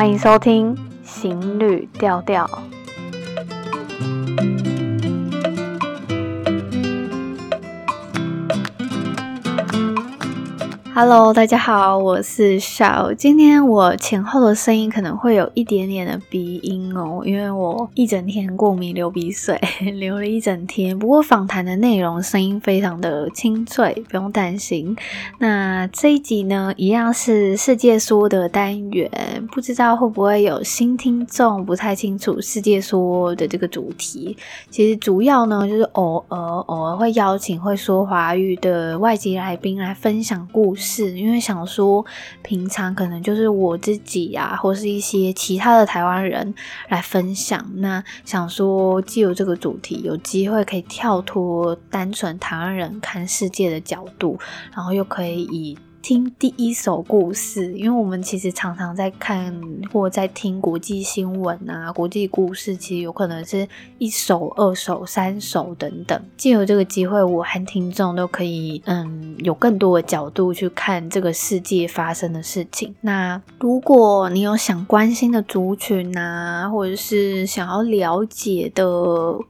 欢迎收听《行旅调调》。Hello，大家好，我是笑。今天我前后的声音可能会有一点点的鼻音哦，因为我一整天过敏流鼻水，流了一整天。不过访谈的内容声音非常的清脆，不用担心。那这一集呢，一样是世界说的单元，不知道会不会有新听众不太清楚世界说的这个主题。其实主要呢，就是偶尔偶尔会邀请会说华语的外籍来宾来分享故事。是因为想说，平常可能就是我自己啊，或是一些其他的台湾人来分享。那想说，既有这个主题，有机会可以跳脱单纯台湾人看世界的角度，然后又可以以。听第一首故事，因为我们其实常常在看或在听国际新闻啊，国际故事其实有可能是一首、二手、三首等等。借由这个机会，我和听众都可以嗯有更多的角度去看这个世界发生的事情。那如果你有想关心的族群啊，或者是想要了解的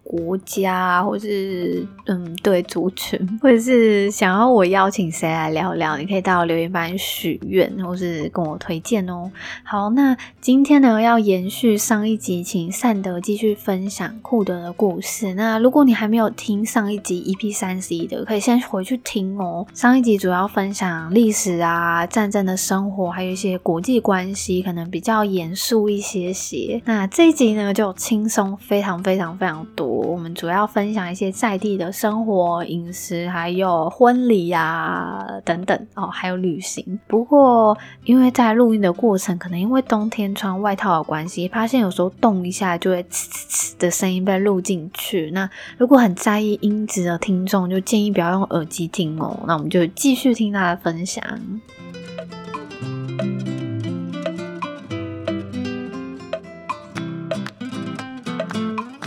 国家，或者是嗯对族群，或者是想要我邀请谁来聊聊，你可以到。留言板许愿，或是跟我推荐哦。好，那今天呢，要延续上一集，请善德继续分享库德的故事。那如果你还没有听上一集 EP 三十一的，可以先回去听哦。上一集主要分享历史啊、战争的生活，还有一些国际关系，可能比较严肃一些些。那这一集呢，就轻松非常非常非常多。我们主要分享一些在地的生活、饮食，还有婚礼啊等等哦，还有。有旅行，不过因为在录音的过程，可能因为冬天穿外套的关系，发现有时候动一下就会呲呲呲的声音被录进去。那如果很在意音质的听众，就建议不要用耳机听哦。那我们就继续听他的分享。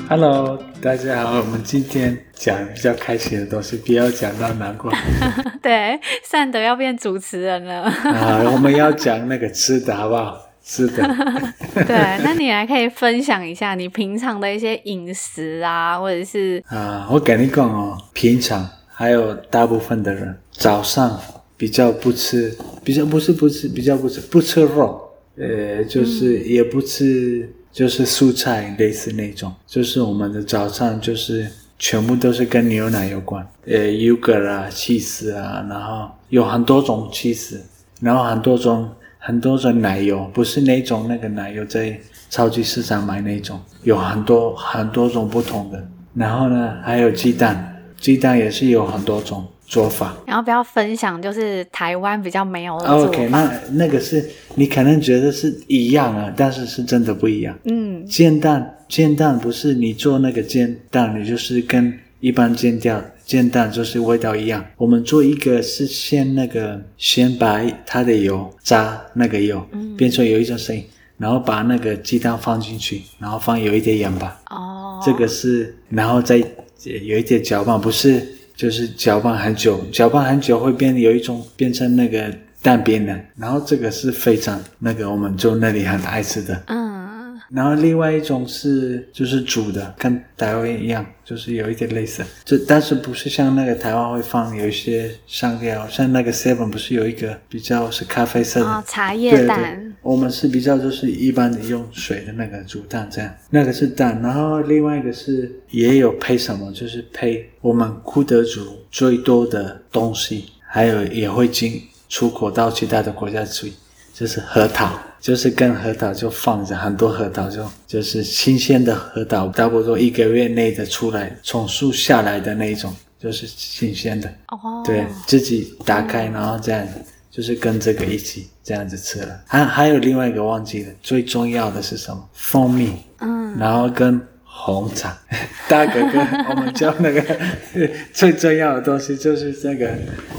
Hello，大家好，我们今天。讲比较开心的东西，不要讲到难过。对，善德要变主持人了。啊，我们要讲那个吃的好不好？吃的。对，那你还可以分享一下你平常的一些饮食啊，或者是啊，我跟你讲哦，平常还有大部分的人早上比较不吃，比较不是不吃，比较不吃不吃肉，呃，就是也不吃，嗯、就是蔬菜类似那种，就是我们的早上就是。全部都是跟牛奶有关，呃，yogurt 啊，cheese 啊，然后有很多种 cheese，然后很多种很多种奶油，不是那种那个奶油在超级市场买那种，有很多很多种不同的。然后呢，还有鸡蛋，鸡蛋也是有很多种做法。然后不要分享，就是台湾比较没有的做法。OK，那那个是你可能觉得是一样啊，但是是真的不一样。嗯，煎蛋。煎蛋不是你做那个煎蛋，你就是跟一般煎掉煎蛋就是味道一样。我们做一个是先那个先把它的油炸那个油，嗯，变成有一种声音，然后把那个鸡蛋放进去，然后放有一点盐吧。哦，这个是，然后再有一点搅拌，不是就是搅拌很久，搅拌很久会变有一种变成那个蛋饼的。然后这个是非常那个我们就那里很爱吃的。嗯。然后另外一种是就是煮的，跟台湾一样，就是有一点类似。这但是不是像那个台湾会放有一些香料，像那个 seven 不是有一个比较是咖啡色的、哦、茶叶蛋。我们是比较就是一般的用水的那个煮蛋这样，那个是蛋。然后另外一个是也有配什么，就是配我们库德族最多的东西，还有也会进出口到其他的国家去，就是核桃。就是跟核桃就放着很多核桃就，就是新鲜的核桃，差不多一个月内的出来，从树下来的那一种，就是新鲜的。哦，对，自己打开，然后这样，就是跟这个一起这样子吃了。还还有另外一个忘记了，最重要的是什么？蜂蜜。嗯，然后跟。红茶，大哥哥，我们叫那个 最重要的东西就是这个，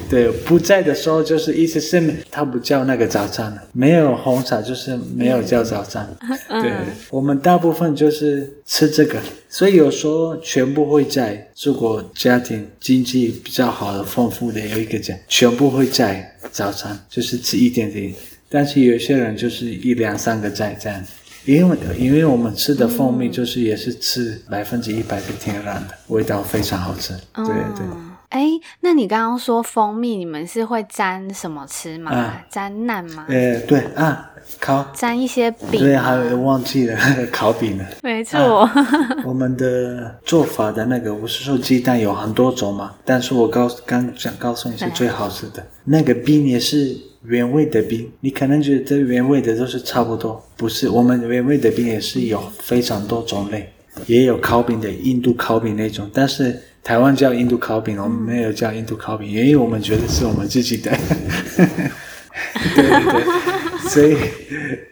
对，不在的时候就是意思是他不叫那个早餐了，没有红茶就是没有叫早餐，对，我们大部分就是吃这个，所以有时候全部会在，如果家庭经济比较好的、丰富的有一个家，全部会在早餐，就是吃一点点。但是有些人就是一两三个在这样，因为因为我们吃的蜂蜜就是也是吃百分之一百是天然的，味道非常好吃。对对。嗯哎，那你刚刚说蜂蜜，你们是会沾什么吃吗？啊、沾蛋吗？呃，对啊，烤沾一些饼。对，还有忘记了 烤饼了。没错、啊，我们的做法的那个，我是说鸡蛋有很多种嘛，但是我告刚想告诉你是最好吃的。那个饼也是原味的饼，你可能觉得原味的都是差不多，不是，我们原味的饼也是有非常多种类，也有烤饼的印度烤饼那种，但是。台湾叫印度烤饼，我们没有叫印度烤饼，因为我们觉得是我们自己的。对对对，所以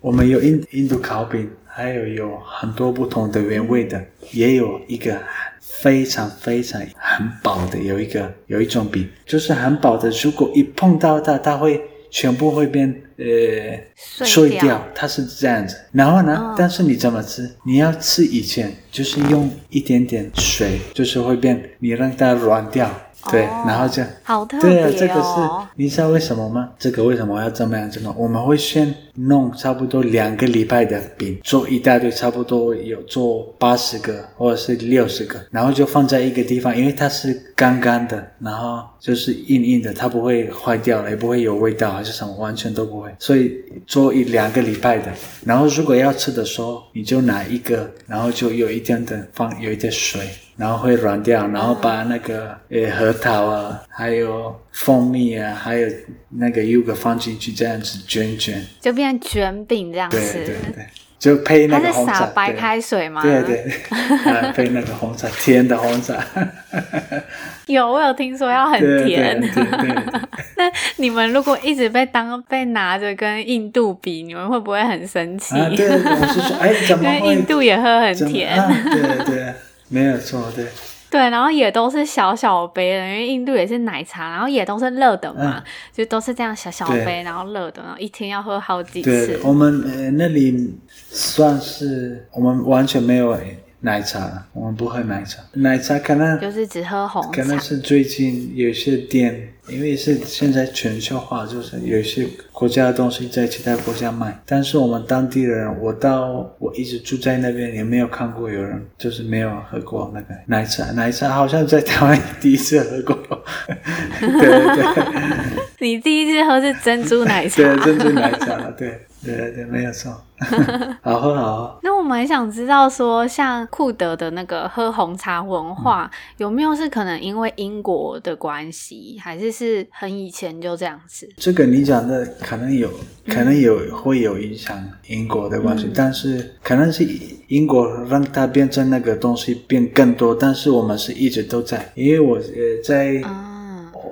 我们有印印度烤饼，还有有很多不同的原味的，也有一个非常非常很薄的，有一个有一种饼，就是很薄的，如果一碰到它，它会。全部会变呃碎掉，掉，它是这样子。然后呢，哦，但是你怎么吃？你要吃以前就是用一点点水，就是会变，你让它软掉。对，然后这样，好特别哦。对啊，这个是你知道为什么吗？这个为什么要这么样子弄？我们会先弄差不多两个礼拜的饼，做一大堆，差不多有做八十个或者是六十个，然后就放在一个地方，因为它是干干的，然后就是硬硬的，它不会坏掉了，也不会有味道还是什么，完全都不会。所以做一两个礼拜的，然后如果要吃的时候，你就拿一个，然后就有一点点放，有一点水。然后会软掉，然后把那个呃核桃啊，还有蜂蜜啊，还有那个优格放进去，这样子卷卷，就变成卷饼这样子。对对对，就配那个红茶。它是撒白开水吗？对对，啊，配那个红茶，甜的红茶。有，我有听说要很甜。对对对对对 那你们如果一直被当被拿着跟印度比，你们会不会很生气？啊，对，我是说，哎，怎么会？因为印度也喝很甜。啊、对对。没有错，对。对，然后也都是小小杯的，因为印度也是奶茶，然后也都是热的嘛，嗯、就都是这样小小杯，然后热的，然后一天要喝好几次。对，我们呃那里算是我们完全没有奶茶，我们不喝奶茶，奶茶可能就是只喝红茶，可能是最近有些店。因为是现在全球化，就是有一些国家的东西在其他国家卖，但是我们当地人，我到我一直住在那边，也没有看过有人就是没有喝过那个奶茶。奶茶好像在台湾第一次喝过，对对。你第一次喝是珍珠奶茶？对，珍珠奶茶，对。对对对，没有错，好喝好喝。那我们还想知道说，像库德的那个喝红茶文化，嗯、有没有是可能因为英国的关系，还是是很以前就这样子？这个你讲的可能有，可能有、嗯、会有影响英国的关系，嗯、但是可能是英国让它变成那个东西变更多，但是我们是一直都在，因为我呃在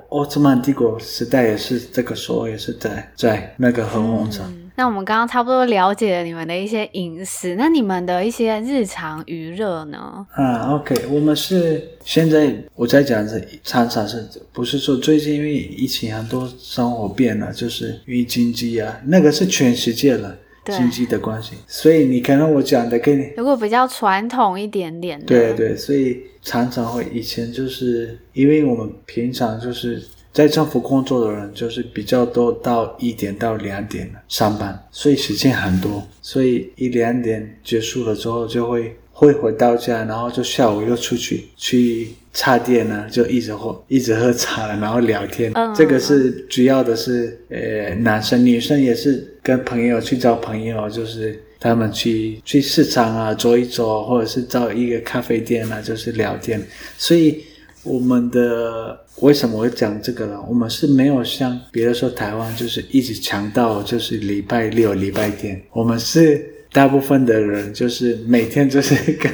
奥斯曼帝国时代也是这个时候也是在在那个喝红茶。嗯那我们刚刚差不多了解了你们的一些饮食，那你们的一些日常娱乐呢？啊，OK，我们是现在我在讲是常常是不是说最近因为疫情很多生活变了，就是因为经济啊，那个是全世界了对经济的关系，所以你可能我讲的跟你如果比较传统一点点的，对对，所以常常会以前就是因为我们平常就是。在政府工作的人就是比较多，到一点到两点上班，所以时间很多，所以一两点结束了之后就会会回到家，然后就下午又出去去茶店呢，就一直喝一直喝茶，然后聊天。嗯，这个是主要的是，呃，男生女生也是跟朋友去找朋友，就是他们去去市场啊走一走，或者是找一个咖啡店啊，就是聊天，所以。我们的为什么会讲这个呢？我们是没有像别的说台湾就是一直强到就是礼拜六、礼拜天。我们是大部分的人就是每天就是跟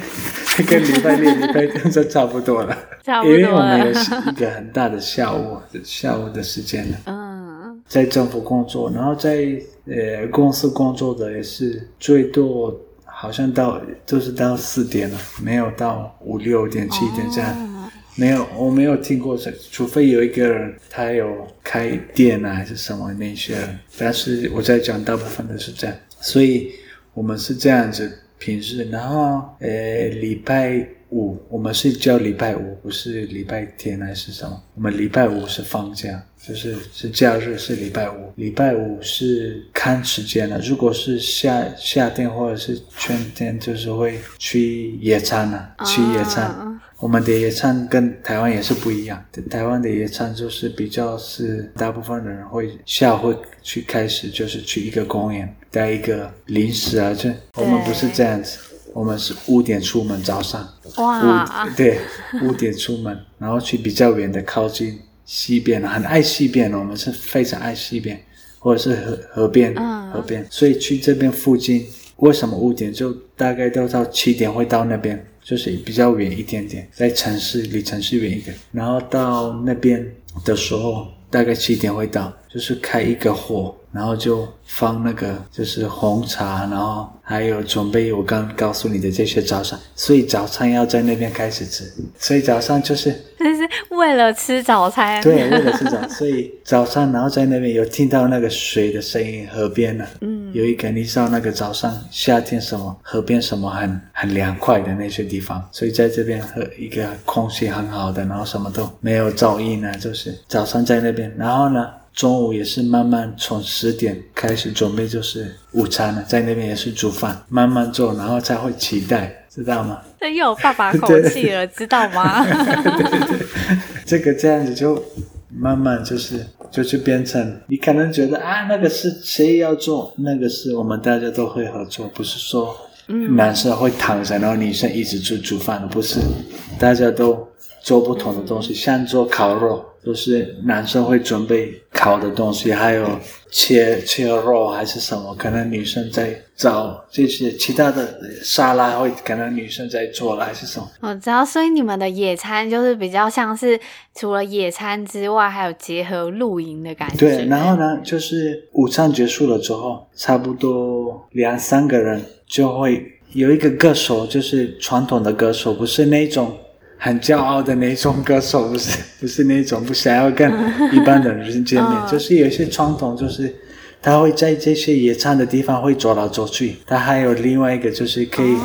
跟礼拜六、礼拜天就差不多了，差不多了。因为我们也是一个很大的下午下午的时间了。嗯，在政府工作，然后在呃公司工作的也是最多好像到就是到四点了，没有到五六点、七点这样。没有，我没有听过这，除非有一个人他有开店啊，还是什么那些。但是我在讲，大部分都是这样，所以我们是这样子平时，然后呃礼拜五，我们是叫礼拜五，不是礼拜天还是什么？我们礼拜五是放假，就是是假日，是礼拜五。礼拜五是看时间了，如果是夏夏天或者是春天，就是会去野餐了，去野餐。啊我们的野餐跟台湾也是不一样。台湾的野餐就是比较是大部分的人会下午会去开始，就是去一个公园带一个零食啊，这我们不是这样子，我们是五点出门，早上哇，对，五点出门，然后去比较远的靠近溪边，很爱西边，我们是非常爱西边，或者是河河边，河边，所以去这边附近，为什么五点就大概都到七点会到那边？就是比较远一点点，在城市离城市远一点，然后到那边的时候，大概七点会到，就是开一个火。然后就放那个，就是红茶，然后还有准备我刚告诉你的这些早餐，所以早餐要在那边开始吃，所以早上就是，就是为了吃早餐，对，为了吃早餐，所以早上然后在那边有听到那个水的声音，河边呢，嗯，有一个你知道那个早上夏天什么河边什么很很凉快的那些地方，所以在这边和一个空气很好的，然后什么都没有噪音呢，就是早上在那边，然后呢。中午也是慢慢从十点开始准备，就是午餐了，在那边也是煮饭，慢慢做，然后才会期待，知道吗？这又有爸爸口气了，知道吗？对对对，这个这样子就慢慢就是就是变成，你可能觉得啊，那个是谁要做，那个是我们大家都会合作，不是说男生会躺着，然后女生一直去煮饭，不是，大家都做不同的东西，像做烤肉。都是男生会准备烤的东西，还有切切肉还是什么，可能女生在找这些其他的沙拉，会可能女生在做了还是什么。我知道，所以你们的野餐就是比较像是除了野餐之外，还有结合露营的感觉。对，然后呢，就是午餐结束了之后，差不多两三个人就会有一个歌手，就是传统的歌手，不是那种。很骄傲的那种歌手，不是 不是那种不想要跟一般的人见面，就是有些传统，就是他会在这些野餐的地方会走来走去。他还有另外一个，就是可以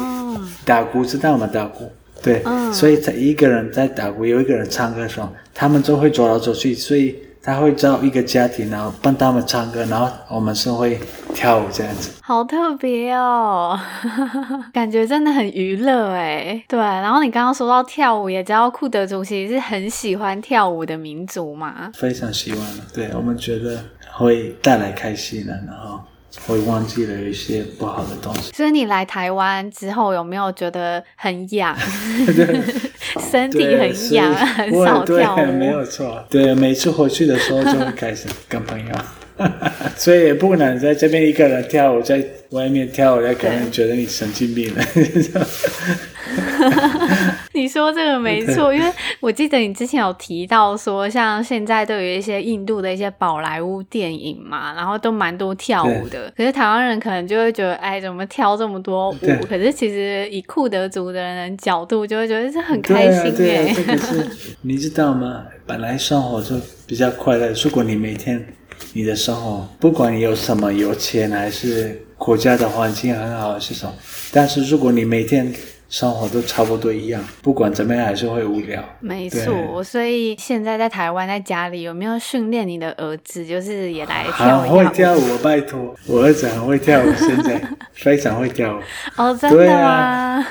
打鼓，知道吗？打鼓，对，所以他一个人在打鼓，有一个人唱歌的时候，他们就会走来走去，所以。他会找一个家庭，然后帮他们唱歌，然后我们是会跳舞这样子。好特别哦，感觉真的很娱乐哎。对，然后你刚刚说到跳舞，也知道库德族其实是很喜欢跳舞的民族嘛。非常喜欢，对，我们觉得会带来开心的，然后。会忘记了一些不好的东西。所以你来台湾之后，有没有觉得很痒？身体很痒，很少跳舞。没有错，对，每次回去的时候就会开始跟朋友，所以也不能在这边一个人跳舞，在外面跳舞，人家可能觉得你神经病了。你说这个没错，因为我记得你之前有提到说，像现在都有一些印度的一些宝莱坞电影嘛，然后都蛮多跳舞的。可是台湾人可能就会觉得，哎，怎么跳这么多舞？可是其实以库德族的人角度，就会觉得是很开心耶。这个是 你知道吗？本来生活就比较快乐。如果你每天你的生活，不管你有什么有钱，还是国家的环境很好，是什么，但是如果你每天生活都差不多一样，不管怎么样还是会无聊。没错，所以现在在台湾在家里有没有训练你的儿子，就是也来跳舞？很会跳舞，拜托，我儿子很会跳舞，现在非常会跳舞。哦，真的吗？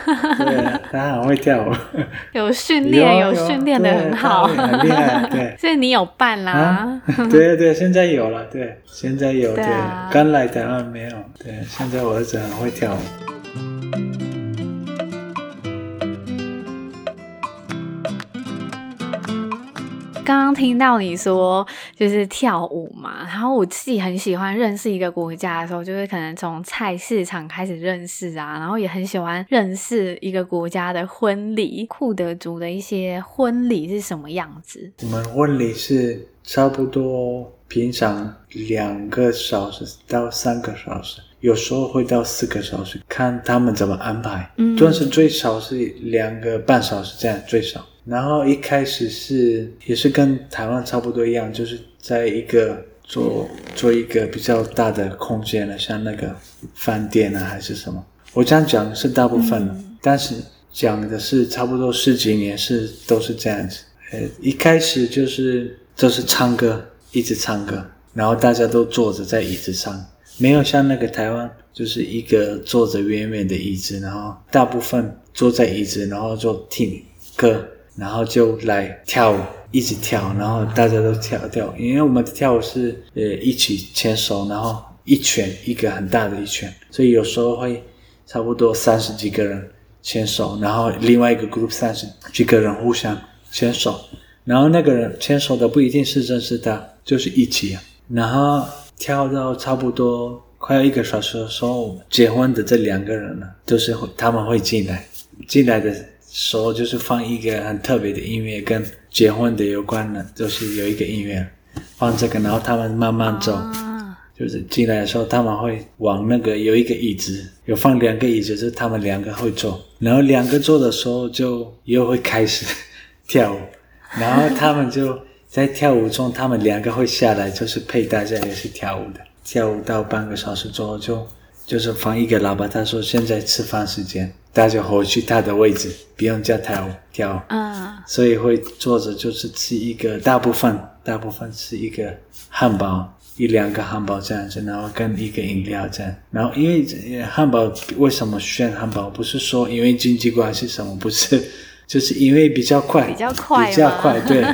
对啊，他很会跳舞。有训练，有训练的很好，很厉害。对，所以你有伴啦？对对，现在有了，对，现在有，对，刚来台湾没有，对，现在我儿子很会跳舞。刚刚听到你说就是跳舞嘛，然后我自己很喜欢认识一个国家的时候，就是可能从菜市场开始认识啊，然后也很喜欢认识一个国家的婚礼，库德族的一些婚礼是什么样子？我们婚礼是差不多平常两个小时到三个小时，有时候会到四个小时，看他们怎么安排。嗯，但是最少是两个半小时这样最少。然后一开始是也是跟台湾差不多一样，就是在一个做做一个比较大的空间了，像那个饭店啊还是什么。我这样讲是大部分但是讲的是差不多十几年是都是这样子。呃，一开始就是就是唱歌，一直唱歌，然后大家都坐着在椅子上，没有像那个台湾，就是一个坐着远远的椅子，然后大部分坐在椅子，然后就听歌，然后就来跳舞，一直跳，然后大家都跳跳，因为我们的跳舞是呃一起牵手，然后一圈一个很大的一圈，所以有时候会差不多三十几个人牵手，然后另外一个 group 三十几个人互相牵手，然后那个人牵手的不一定是认识他，就是一起，然后跳到差不多快要一个小时的时候，结婚的这两个人呢，就是会他们会进来，进来的时候就是放一个很特别的音乐跟。结婚的有关的，就是有一个音乐，放这个，然后他们慢慢走，啊、就是进来的时候，他们会往那个有一个椅子，有放两个椅子，就是他们两个会坐，然后两个坐的时候就又会开始跳舞，然后他们就在跳舞中，他们两个会下来，就是陪大家也是跳舞的，跳舞到半个小时之后就就是放一个喇叭，他说现在吃饭时间。大家回去他的位置，不用叫跳舞跳，嗯，所以会坐着就是吃一个，大部分大部分吃一个汉堡，一两个汉堡这样子，然后跟一个饮料这样，然后因为汉堡为什么选汉堡？不是说因为经济关系什么，不是，就是因为比较快，比较快，比较快，对，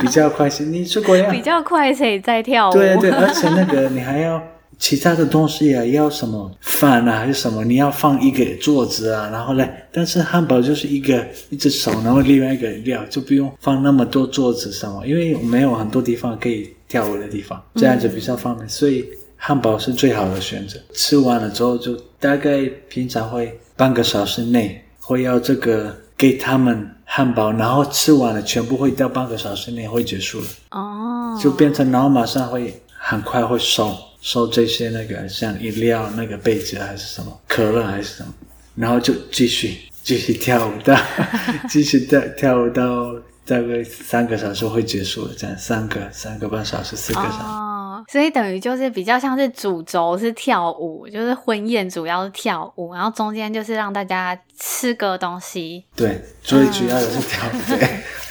比较快是，你如果要 比较快，所以在跳舞，对对，而且那个你还要。其他的东西啊，要什么饭啊，还是什么？你要放一个桌子啊，然后呢，但是汉堡就是一个一只手，然后另外一个料，就不用放那么多桌子什么，因为没有很多地方可以跳舞的地方，这样子比较方便，嗯、所以汉堡是最好的选择。吃完了之后，就大概平常会半个小时内会要这个给他们汉堡，然后吃完了全部会到半个小时内会结束了。哦，就变成然后马上会很快会收。收这些那个像饮料那个杯子还是什么可乐还是什么，然后就继续继续跳舞到 继续跳跳舞到大概三个小时会结束了，这样三个三个半小时四个小时。哦，所以等于就是比较像是主轴是跳舞，就是婚宴主要是跳舞，然后中间就是让大家吃个东西。对，最主要的是跳舞。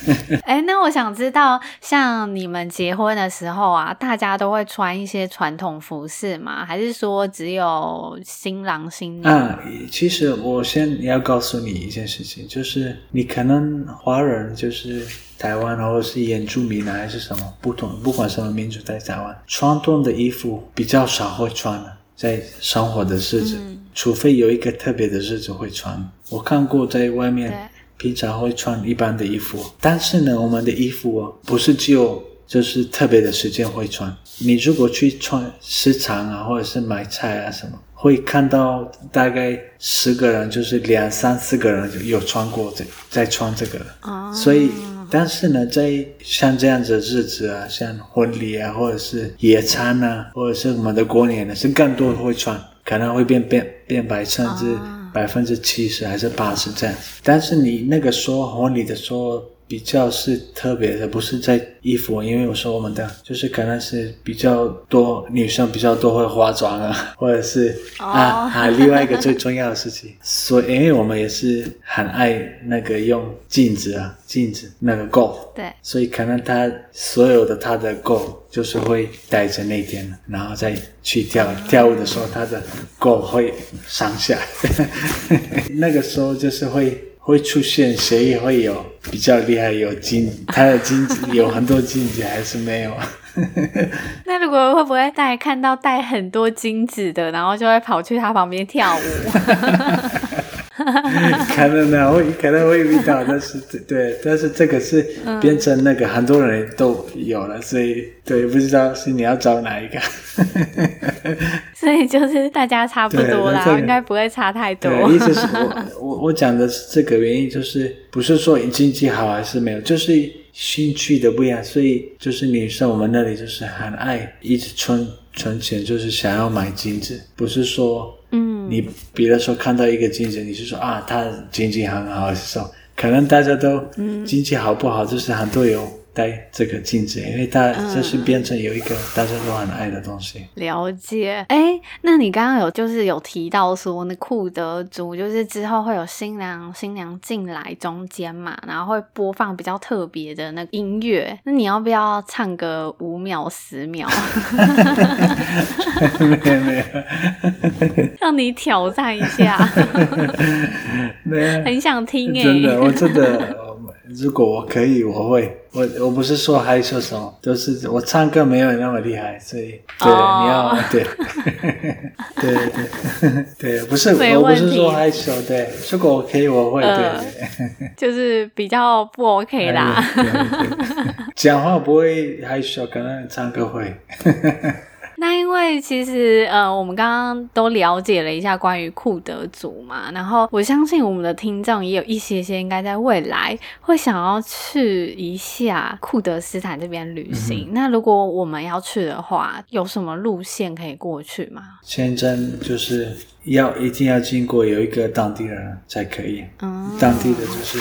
哎，那我想知道，像你们结婚的时候啊，大家都会穿一些传统服饰吗？还是说只有新郎新娘？啊，其实我先要告诉你一件事情，就是你可能华人，就是台湾或者是原住民啊，还是什么不同，不管什么民族在台湾，传统的衣服比较少会穿的，在生活的日子，嗯、除非有一个特别的日子会穿。我看过在外面。平常会穿一般的衣服，但是呢，我们的衣服哦，不是只有就是特别的时间会穿。你如果去穿市场啊，或者是买菜啊什么，会看到大概十个人，就是两三四个人有穿过这在穿这个。哦。所以，但是呢，在像这样子的日子啊，像婚礼啊，或者是野餐啊，或者是我们的过年呢，是更多会穿，可能会变变变白甚至。哦百分之七十还是八十这样，但是你那个时候婚礼的时候比较是特别的，不是在衣服，因为我说我们的就是可能是比较多女生比较多会化妆啊，或者是、oh. 啊啊，另外一个最重要的事情，所以因为我们也是很爱那个用镜子啊，镜子那个 gold，对，所以可能他所有的他的 gold 就是会带着那天，然后再去跳跳舞的时候，他的 gold 会上下，那个时候就是会。会出现谁也会有比较厉害有金，他的金子有很多金子还是没有？那如果会不会带看到带很多金子的，然后就会跑去他旁边跳舞？可能呢，会可能会遇到，但是对，但是这个是变成那个很多人都有了，所以对，不知道是你要找哪一个。所以就是大家差不多啦，这个、应该不会差太多。意思是我我我讲的是这个原因，就是不是说经济好还是没有，就是兴趣的不一样。所以就是女生我们那里就是很爱一直存存钱，就是想要买金子，不是说。嗯，你比如说看到一个经济，你是说啊，他经济很好，还是说可能大家都经济好不好，就是很多有戴这个镜子，因为它就是变成有一个大家都很爱的东西。嗯、了解，哎，那你刚刚有就是有提到说，那库德族就是之后会有新娘新娘进来中间嘛，然后会播放比较特别的那个音乐，那你要不要唱个五秒十秒？没有没有，让你挑战一下，没有，很想听哎，真的，我真的。如果我可以，我会。我我不是说害羞什么，都、就是我唱歌没有那么厉害，所以对、oh. 你要 对，对对对，不是我不是说害羞，对，如果我可以，我会，对，呃、对 就是比较不 OK 啦。讲话不会害羞，可能唱歌会。那因为其实呃，我们刚刚都了解了一下关于库德族嘛，然后我相信我们的听众也有一些些应该在未来会想要去一下库德斯坦这边旅行。嗯、那如果我们要去的话，有什么路线可以过去吗？签证就是要一定要经过有一个当地人才可以，嗯，当地的就是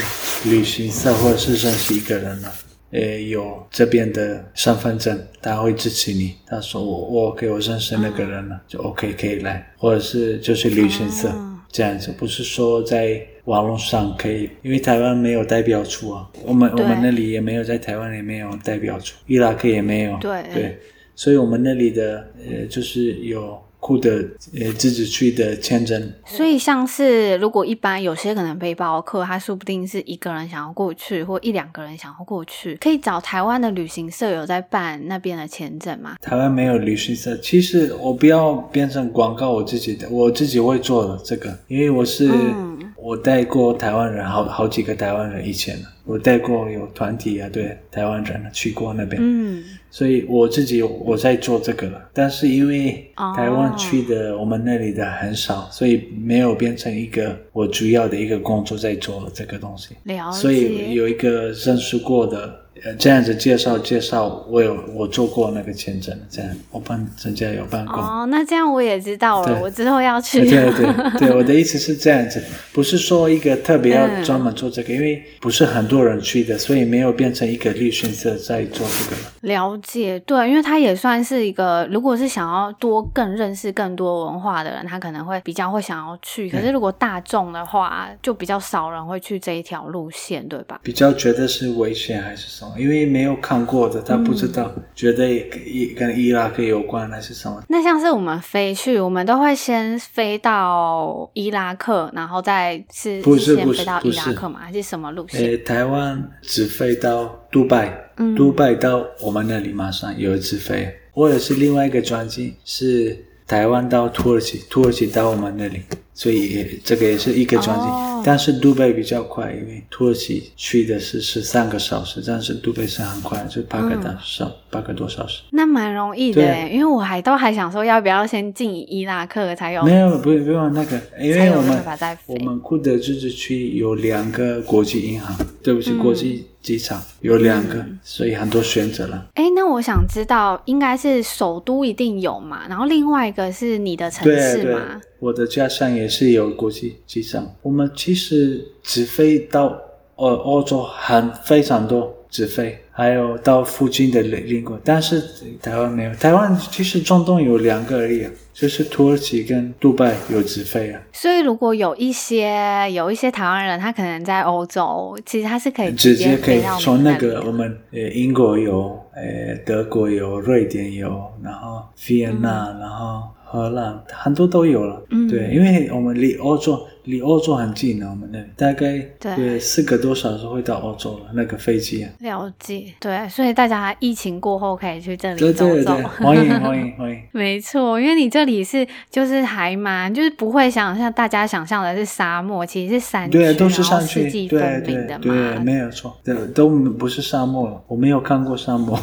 旅行社或者是认识一个人了。呃，有这边的身份证，他会支持你。他说我我给我认识那个人了，嗯、就 OK 可以来，或者是就是旅行社、嗯、这样子，不是说在网络上可以，因为台湾没有代表处啊，我们我们那里也没有，在台湾也没有代表处，伊拉克也没有，对。对，所以我们那里的呃就是有。库的呃自治区的签证，所以像是如果一般有些可能背包客，他说不定是一个人想要过去，或一两个人想要过去，可以找台湾的旅行社有在办那边的签证吗？台湾没有旅行社，其实我不要变成广告我自己的，我自己会做的这个，因为我是、嗯、我带过台湾人好好几个台湾人以前我带过有团体啊，对台湾人去过那边。嗯。所以我自己我在做这个了，但是因为台湾去的我们那里的很少，oh. 所以没有变成一个我主要的一个工作在做这个东西。了解。所以有一个认识过的。呃，这样子介绍介绍，我有我做过那个签证，这样我帮人家有办过。哦，那这样我也知道了，我之后要去。对对对，对，我的意思是这样子，不是说一个特别要专门做这个，嗯、因为不是很多人去的，所以没有变成一个旅行社在做这个。了解，对，因为他也算是一个，如果是想要多更认识更多文化的人，他可能会比较会想要去。可是如果大众的话，就比较少人会去这一条路线，对吧？比较觉得是危险还是什么？因为没有看过的，他不知道，嗯、觉得也跟伊拉克有关还是什么？那像是我们飞去，我们都会先飞到伊拉克，然后再是不是先飞到伊拉克嘛？还是什么路线？台湾只飞到杜拜，嗯，杜拜到我们那里马上有一次飞，或者是另外一个转机是台湾到土耳其，土耳其到我们那里。所以这个也是一个转机，oh. 但是杜拜比较快，因为土耳其去的是十三个小时，但是杜拜是很快，就八个多小，八、嗯、个多小时。那蛮容易的，因为我还都还想说要不要先进伊拉克才有。没有，不不用那个，因为我们我们库德自治区有两个国际银行，对不起，嗯、国际机场有两个，嗯、所以很多选择了。哎，那我想知道，应该是首都一定有嘛？然后另外一个是你的城市嘛？我的家乡也是有国际机场，我们其实直飞到呃欧洲很非常多直飞，还有到附近的邻国，但是台湾没有。台湾其实中东有两个而已，就是土耳其跟杜拜有直飞啊。所以如果有一些有一些台湾人，他可能在欧洲，其实他是可以直接，可以从那个我们呃英国有，呃德国有，瑞典有，然后维也纳，嗯、然后。荷兰很多都有了，嗯，对，因为我们离欧洲离欧洲很近呢，我们那大概对。四个多小时会到欧洲了，那个飞机。啊。了解，对，所以大家疫情过后可以去这里走走，对对对，欢迎欢迎欢迎。没错，因为你这里是就是还蛮就是不会想像大家想象的是沙漠，其实是山区，对，都是山区，四季分明的嘛，对，对，对，没有错，对，都不是沙漠了，我没有看过沙漠。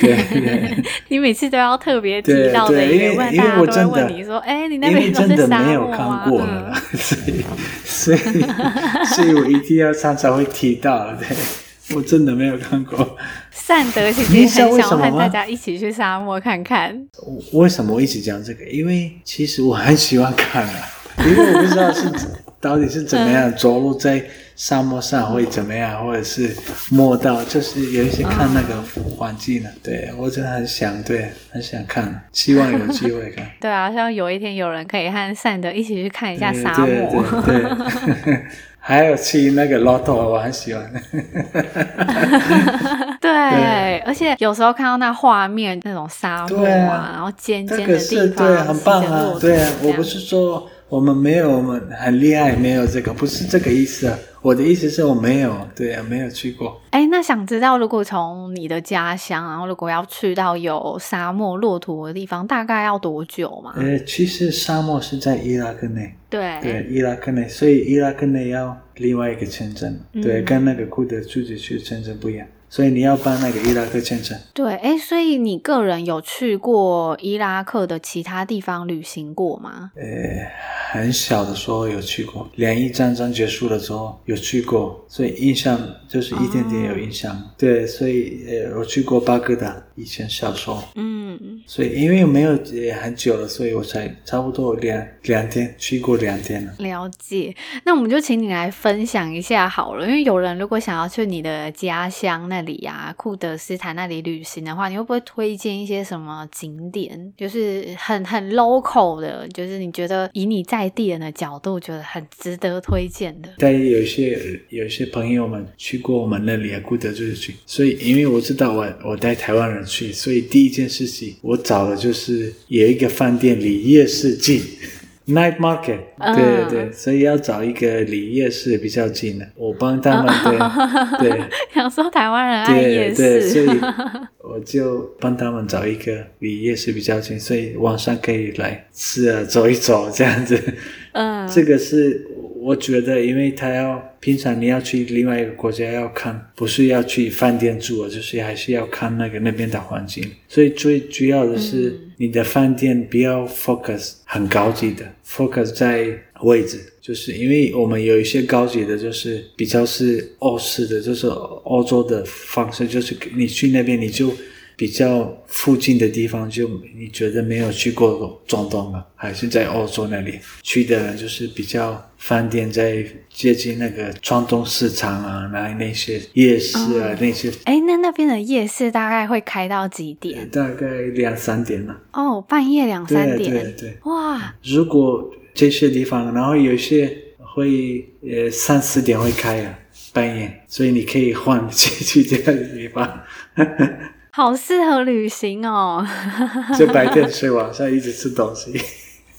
对，对 你每次都要特别提到的一个，因为大家都会问你说：“哎，你那边真的没有看过了，所以，所以，所以我一定要常常会提到。对，我真的没有看过。善德其实很想和大家一起去沙漠看看。为什么我一直讲这个？因为其实我很喜欢看啊，因为我不知道是。到底是怎么样走路在沙漠上会怎么样，或者是摸到，就是有一些看那个环境的，对，我真的很想，对，很想看，希望有机会看。对啊，希望有一天有人可以和善德一起去看一下沙漠。对对对，对。还有去那个骆驼，我很喜欢。对，对，而且有时候看到那画面，那种沙漠啊，然后尖尖的地方，对，很棒啊。对啊，我不是说。我们没有，我们很厉害，没有这个，不是这个意思啊。我的意思是我没有，对啊，没有去过。哎，那想知道，如果从你的家乡，然后如果要去到有沙漠、骆驼的地方，大概要多久吗？呃，其实沙漠是在伊拉克内，对对，伊拉克内，所以伊拉克内要另外一个签证，嗯、对，跟那个库德自己去签证不一样。所以你要办那个伊拉克签证。对，哎，所以你个人有去过伊拉克的其他地方旅行过吗？呃，很小的时候有去过，两伊战争结束了之后有去过，所以印象就是一点点有印象。哦、对，所以呃，我去过巴格达，以前小时候。嗯。所以因为没有也很久了，所以我才差不多两两天去过两天了。了解，那我们就请你来分享一下好了，因为有人如果想要去你的家乡那里啊，库德斯坦那里旅行的话，你会不会推荐一些什么景点？就是很很 local 的，就是你觉得以你在地人的角度觉得很值得推荐的。但有一些有一些朋友们去过我们那里啊，库德就是去，所以因为我知道我我带台湾人去，所以第一件事情我找的就是有一个饭店离夜市近。Night market，对 对对，嗯、所以要找一个离夜市比较近的，我帮他们对、嗯、对。想说台湾人爱夜市，对对，所以我就帮他们找一个离夜市比较近，所以晚上可以来吃啊，走一走这样子。嗯，这个是我觉得，因为他要平常你要去另外一个国家要看，不是要去饭店住，就是还是要看那个那边的环境，所以最主要的是。嗯你的饭店不要 focus 很高级的，focus 在位置，就是因为我们有一些高级的，就是比较是欧式的，就是欧洲的方式，就是你去那边你就。比较附近的地方，就你觉得没有去过中东吗？还是在欧洲那里去的，就是比较饭店在接近那个中东市场啊，那那些夜市啊、哦、那些。哎，那那边的夜市大概会开到几点？大概两三点了。哦，半夜两三点。对对对。哇！如果这些地方，然后有些会呃三四点会开啊，半夜，所以你可以换去去这个地方。好适合旅行哦！就白天睡，晚上一直吃东西。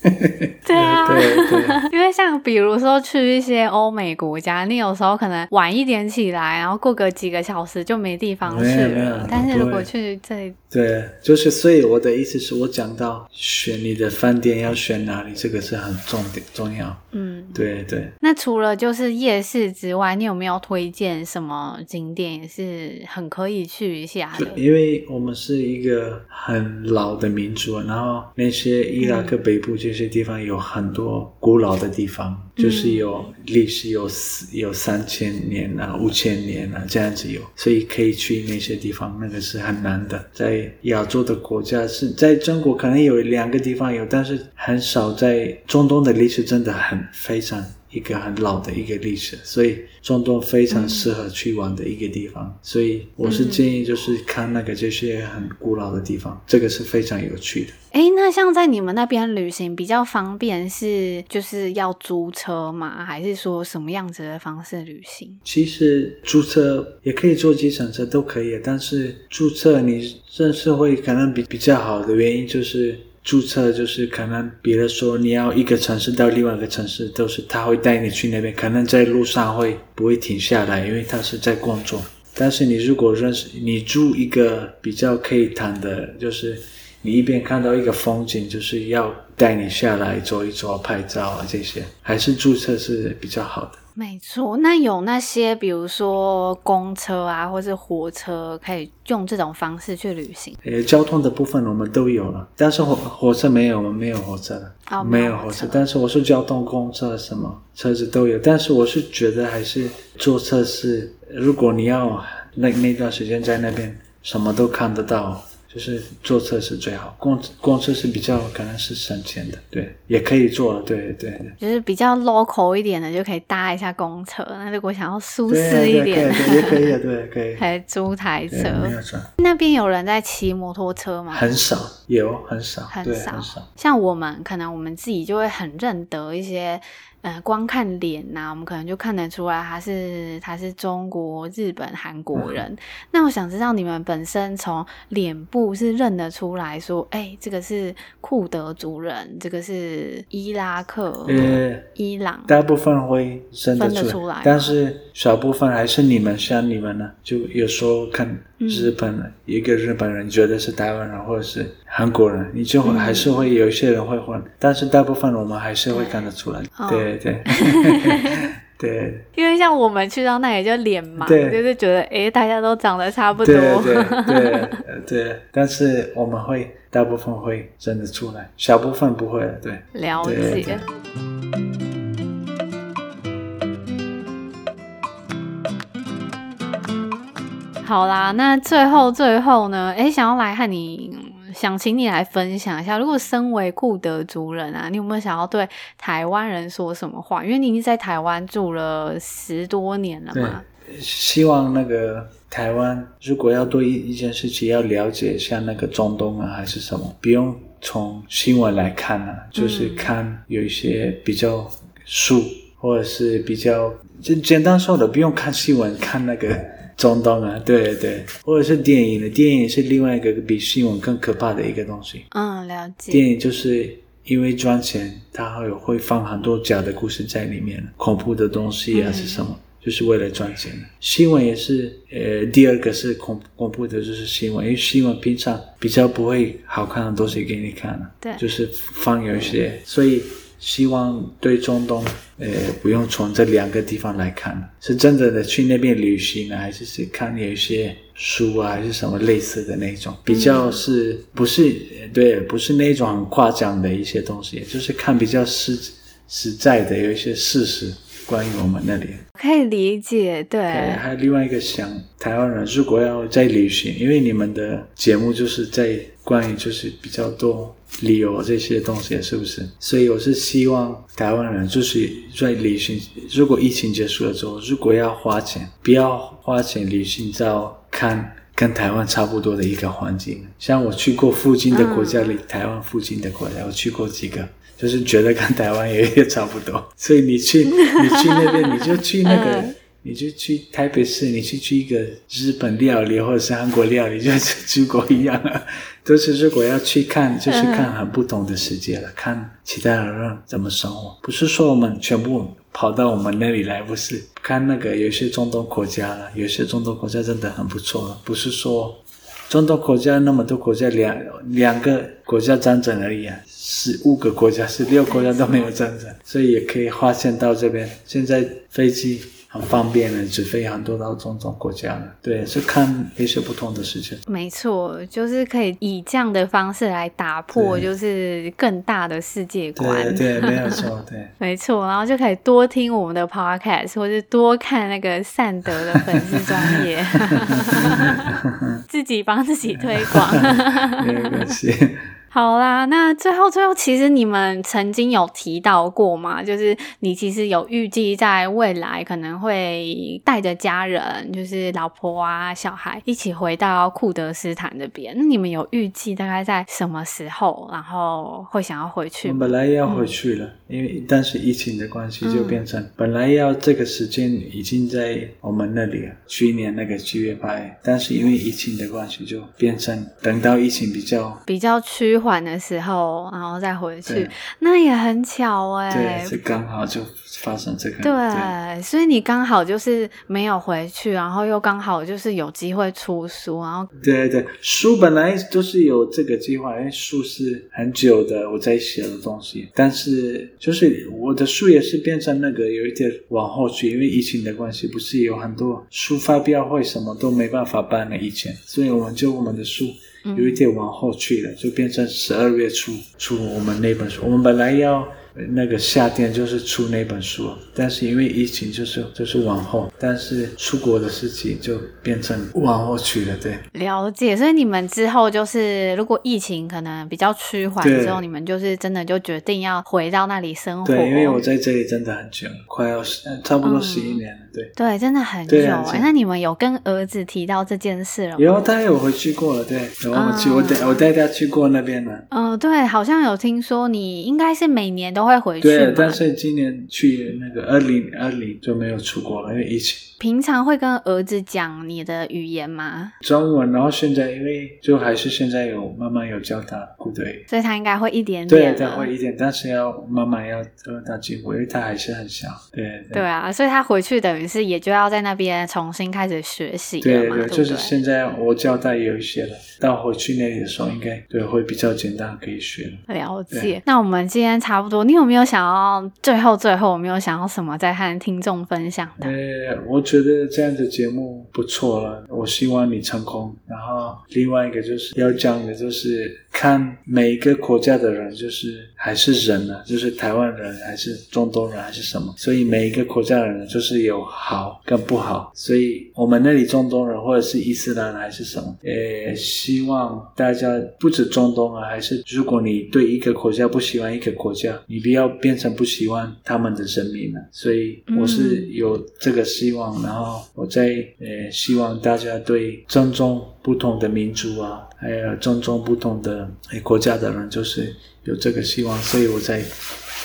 对啊，对对，因为像比如说去一些欧美国家，你有时候可能晚一点起来，然后过个几个小时就没地方去了。但是如果去这里，对，就是所以我的意思是我讲到选你的饭店要选哪里，这个是很重点重要。嗯，对对。那除了就是夜市之外，你有没有推荐什么景点也是很可以去一下的？因为我们是一个很老的民族，然后那些伊拉克北部就。这些地方有很多古老的地方，就是有历史有有三千年啊、五千年啊这样子有，所以可以去那些地方，那个是很难的。在亚洲的国家是在中国可能有两个地方有，但是很少。在中东的历史真的很非常。一个很老的一个历史，所以中东非常适合去玩的一个地方。嗯、所以我是建议，就是看那个这些很古老的地方，嗯、这个是非常有趣的。哎，那像在你们那边旅行比较方便，是就是要租车吗？还是说什么样子的方式旅行？其实租车也可以坐计程车，都可以。但是租车你认识会可能比比较好的原因就是。注册就是可能，比如说你要一个城市到另外一个城市，都是他会带你去那边，可能在路上会不会停下来，因为他是在工作。但是你如果认识，你住一个比较可以谈的，就是你一边看到一个风景，就是要带你下来坐一坐、拍照啊这些，还是注册是比较好的。没错，那有那些比如说公车啊，或是火车，可以用这种方式去旅行。呃，交通的部分我们都有了，但是火火车没有，我们没有火车了，哦，没有火车。但是我是交通公车什么车子都有，但是我是觉得还是坐车是，如果你要那那段时间在那边什么都看得到。就是坐车是最好，公公车是比较可能是省钱的，对，也可以坐，对对对，就是比较 local 一点的就可以搭一下公车。那如果想要舒适一点的，也可以的，对，可以，还租台车。没有错。那边有人在骑摩托车吗？很少，有很少，很少，很少。像我们可能我们自己就会很认得一些。呃，光看脸呐、啊，我们可能就看得出来他是他是中国、日本、韩国人。嗯、那我想知道你们本身从脸部是认得出来说，哎、欸，这个是库德族人，这个是伊拉克、呃、伊朗，大部分会分得出来，但是小部分还是你们像你们呢，就有时候看日本、嗯、一个日本人觉得是台湾人或者是韩国人，你就会、嗯、还是会有一些人会混，但是大部分我们还是会看得出来，对。对对，对，因为像我们去到那里就脸盲，就是觉得哎，大家都长得差不多。对对对对，但是我们会大部分会认得出来，小部分不会。对，了解。好啦，那最后最后呢？哎，想要来和你。想请你来分享一下，如果身为固德族人啊，你有没有想要对台湾人说什么话？因为你已经在台湾住了十多年了嘛。希望那个台湾如果要对一件事情要了解，像那个中东啊还是什么，不用从新闻来看啊，就是看有一些比较书，或者是比较就简单说的，不用看新闻，看那个。中东啊，对对，或者是电影的，电影是另外一个比新闻更可怕的一个东西。嗯，了解。电影就是因为赚钱，它会会放很多假的故事在里面，恐怖的东西啊是什么，嗯、就是为了赚钱。新闻也是，呃，第二个是恐恐怖的，就是新闻，因为新闻平常比较不会好看的东西给你看，对，就是放有一些，所以。希望对中东，呃，不用从这两个地方来看，是真正的去那边旅行呢，还是是看有一些书啊，还是什么类似的那种，比较是不是对，不是那种很夸张的一些东西，就是看比较实实在的有一些事实。关于我们那里，可以理解，对。对，还有另外一个想，台湾人如果要在旅行，因为你们的节目就是在关于就是比较多旅游这些东西，是不是？所以我是希望台湾人就是在旅行，如果疫情结束了之后，如果要花钱，不要花钱旅行到看跟台湾差不多的一个环境。像我去过附近的国家里，嗯、台湾附近的国家，我去过几个。就是觉得跟台湾也也差不多，所以你去你去那边，你就去那个，嗯、你就去台北市，你去去一个日本料理或者是韩国料理，就是中国一样啊。都是如果要去看，就是看很不同的世界了，看其他人怎么生活。不是说我们全部跑到我们那里来，不是看那个有些中东国家了，有些中东国家真的很不错了，不是说。中东国家那么多国家，两两个国家战争而已啊，十五个国家，十六个国家都没有战争，所以也可以发现到这边。现在飞机。很方便的，直飞很多到中东国家了。对，是看一些不同的事情。没错，就是可以以这样的方式来打破，就是更大的世界观。对对，没有错，对。没错，然后就可以多听我们的 podcast，或是多看那个善德的粉丝专业，自己帮自己推广。没有关系。好啦，那最后最后，其实你们曾经有提到过吗？就是你其实有预计在未来可能会带着家人，就是老婆啊、小孩一起回到库德斯坦这边。那你们有预计大概在什么时候，然后会想要回去？我本来要回去了，因为但是疫情的关系，就变成、嗯、本来要这个时间已经在我们那里了，去年那个七月八月，但是因为疫情的关系，就变成等到疫情比较比较趋。缓的时候，然后再回去，那也很巧哎、欸。对，是刚好就发生这个。对，对所以你刚好就是没有回去，然后又刚好就是有机会出书，然后。对对，书本来都是有这个计划，因为书是很久的我在写的东西，但是就是我的书也是变成那个有一点往后去，因为疫情的关系，不是有很多书发表会什么都没办法办了以前，所以我们就我们的书。有一点往后去了，就变成十二月初出我们那本书。我们本来要那个夏天就是出那本书，但是因为疫情就是就是往后，但是出国的事情就变成往后去了，对。了解，所以你们之后就是如果疫情可能比较趋缓之后，你们就是真的就决定要回到那里生活。对，因为我在这里真的很久，快要十，差不多十一年了，嗯、对。对，真的很久哎。那你们有跟儿子提到这件事了吗？有，他有回去过了，对。然后我去，嗯、我带我带他去过那边了。嗯，对，好像有听说你应该是每年都会回去。对，但是今年去那个二零二零就没有出国了，因为疫情。平常会跟儿子讲你的语言吗？中文，然后现在因为就还是现在有慢慢有教他，对，所以他应该会一点点。对，他会一点，但是要慢慢要让他进步，因为他还是很小。对对，对啊，所以他回去等于是也就要在那边重新开始学习。对对，就是现在我教他也有一些了，到回去那里的时候应该对会比较简单，可以学了。了解。那我们今天差不多，你有没有想要最后最后有没有想要什么再和听众分享的？呃，我。觉得这样的节目不错了，我希望你成功。然后另外一个就是要讲的，就是看每一个国家的人，就是还是人呢，就是台湾人还是中东人还是什么，所以每一个国家的人就是有好跟不好。所以我们那里中东人或者是伊斯兰还是什么，呃，希望大家不止中东啊，还是如果你对一个国家不喜欢一个国家，你不要变成不喜欢他们的人民了。所以我是有这个希望。然后我在呃，希望大家对尊重不同的民族啊，还有尊重不同的国家的人，就是有这个希望，所以我在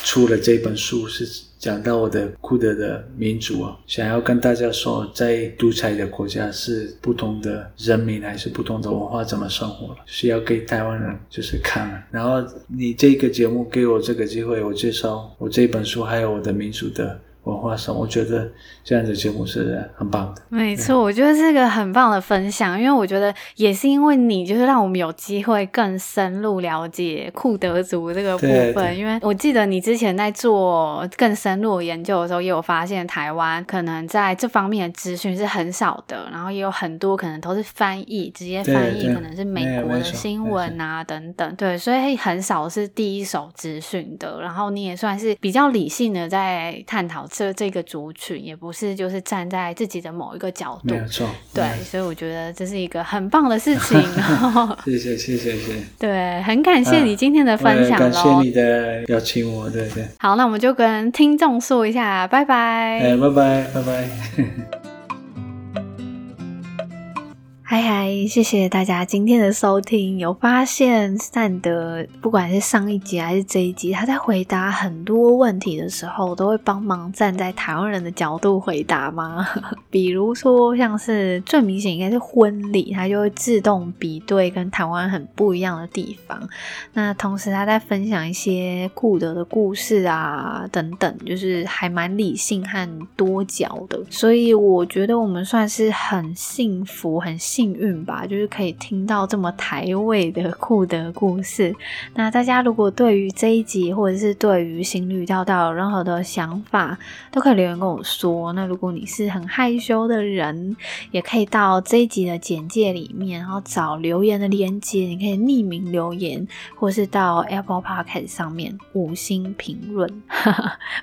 出了这本书，是讲到我的库德的民族啊，想要跟大家说，在独裁的国家是不同的人民还是不同的文化怎么生活，需要给台湾人就是看。然后你这个节目给我这个机会，我介绍我这本书还有我的民族的。文化上，我觉得这样的节目是很棒的。没错，我觉得是个很棒的分享，因为我觉得也是因为你，就是让我们有机会更深入了解库德族这个部分。因为我记得你之前在做更深入的研究的时候，也有发现台湾可能在这方面的资讯是很少的，然后也有很多可能都是翻译，直接翻译可能是美国的新闻啊等等。对，所以很少是第一手资讯的。然后你也算是比较理性的在探讨。这这个族群也不是就是站在自己的某一个角度，没有错，对，所以我觉得这是一个很棒的事情。谢谢谢谢谢谢，对，很感谢你今天的分享，感谢你的邀请我，对对。好，那我们就跟听众说一下，拜拜，哎，拜拜拜拜。嗨嗨，谢谢大家今天的收听。有发现善德，不管是上一集还是这一集，他在回答很多问题的时候，都会帮忙站在台湾人的角度回答吗？比如说，像是最明显应该是婚礼，他就会自动比对跟台湾很不一样的地方。那同时他在分享一些库德的故事啊等等，就是还蛮理性和多角的。所以我觉得我们算是很幸福，很幸。幸运吧，就是可以听到这么台味的酷的故事。那大家如果对于这一集，或者是对于行旅调调有任何的想法，都可以留言跟我说。那如果你是很害羞的人，也可以到这一集的简介里面，然后找留言的链接，你可以匿名留言，或是到 Apple Podcast 上面五星评论，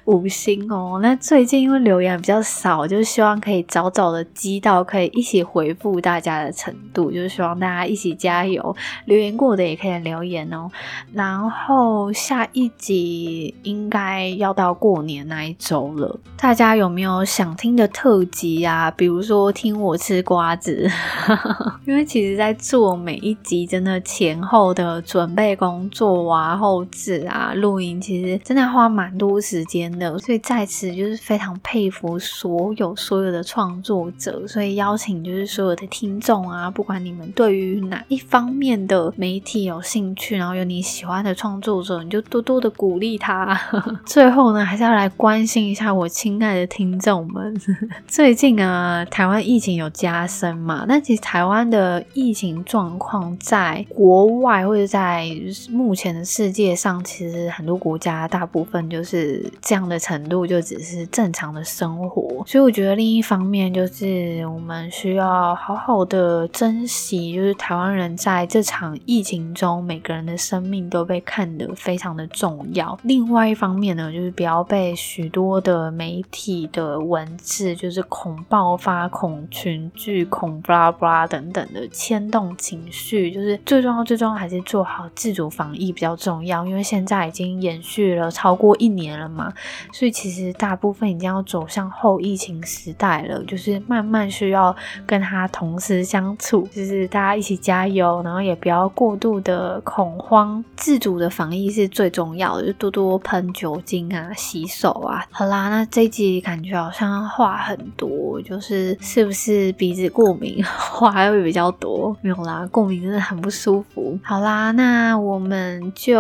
五星哦。那最近因为留言比较少，就希望可以早早的积到，可以一起回复大家。的程度，就是希望大家一起加油。留言过的也可以留言哦。然后下一集应该要到过年那一周了，大家有没有想听的特辑啊？比如说听我吃瓜子，因为其实在做每一集真的前后的准备工作啊、后制啊、录音，其实真的花蛮多时间的。所以在此就是非常佩服所有所有的创作者，所以邀请就是所有的听众。啊，不管你们对于哪一方面的媒体有兴趣，然后有你喜欢的创作者，你就多多的鼓励他。最后呢，还是要来关心一下我亲爱的听众们。最近啊，台湾疫情有加深嘛？那其实台湾的疫情状况在国外或者在目前的世界上，其实很多国家大部分就是这样的程度，就只是正常的生活。所以我觉得另一方面就是我们需要好好的。呃珍惜，就是台湾人在这场疫情中，每个人的生命都被看得非常的重要。另外一方面呢，就是不要被许多的媒体的文字，就是恐爆发、恐群聚、恐巴拉巴拉等等的牵动情绪。就是最重要、最重要还是做好自主防疫比较重要，因为现在已经延续了超过一年了嘛，所以其实大部分已经要走向后疫情时代了，就是慢慢需要跟他同时相处，就是大家一起加油，然后也不要过度的恐慌，自主的防疫是最重要的，就多多喷酒精啊，洗手啊。好啦，那这一集感觉好像话很多，就是是不是鼻子过敏，话还会比较多？没有啦，过敏真的很不舒服。好啦，那我们就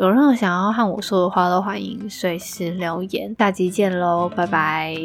有任何想要和我说的话都欢迎随时留言，下集见喽，拜拜。